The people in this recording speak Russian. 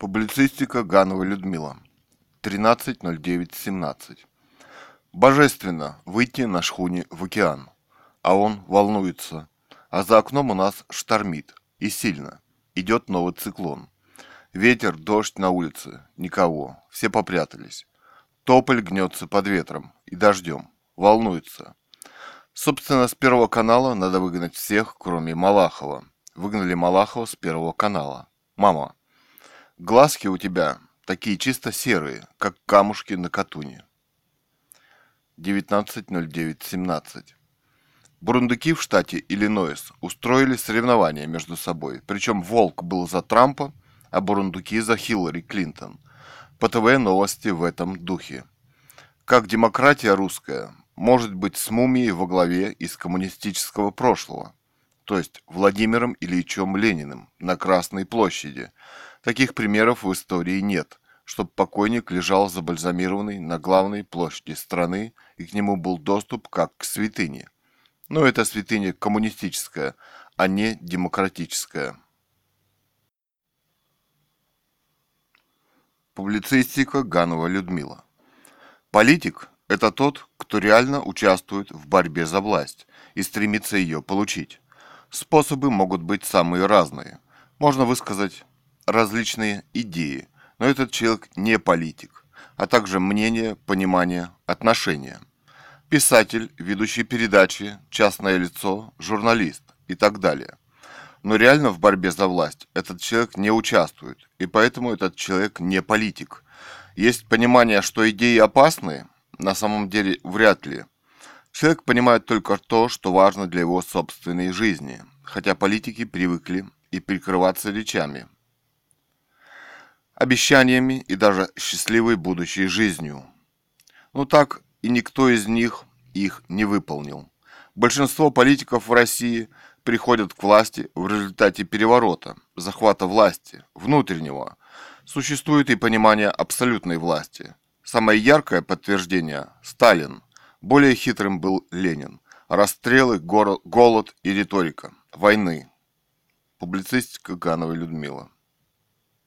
Публицистика Ганова Людмила. 13.09.17. Божественно выйти на шхуне в океан. А он волнуется. А за окном у нас штормит. И сильно. Идет новый циклон. Ветер, дождь на улице. Никого. Все попрятались. Тополь гнется под ветром и дождем. Волнуется. Собственно, с Первого канала надо выгнать всех, кроме Малахова. Выгнали Малахова с Первого канала. Мама, Глазки у тебя такие чисто серые, как камушки на катуне. 19.09.17 Бурундуки в штате Иллинойс устроили соревнования между собой, причем Волк был за Трампа, а Бурундуки за Хиллари Клинтон. По ТВ новости в этом духе. Как демократия русская может быть с мумией во главе из коммунистического прошлого, то есть Владимиром Ильичем Лениным на Красной площади – Таких примеров в истории нет, чтобы покойник лежал забальзамированный на главной площади страны и к нему был доступ как к святыне. Но это святыня коммунистическая, а не демократическая. Публицистика Ганова Людмила. Политик – это тот, кто реально участвует в борьбе за власть и стремится ее получить. Способы могут быть самые разные. Можно высказать различные идеи, но этот человек не политик, а также мнение, понимание, отношения. Писатель, ведущий передачи, частное лицо, журналист и так далее. Но реально в борьбе за власть этот человек не участвует, и поэтому этот человек не политик. Есть понимание, что идеи опасны, на самом деле вряд ли. Человек понимает только то, что важно для его собственной жизни, хотя политики привыкли и прикрываться речами, обещаниями и даже счастливой будущей жизнью. Но так и никто из них их не выполнил. Большинство политиков в России приходят к власти в результате переворота, захвата власти, внутреннего. Существует и понимание абсолютной власти. Самое яркое подтверждение – Сталин. Более хитрым был Ленин. Расстрелы, голод и риторика. Войны. Публицистика Ганова Людмила.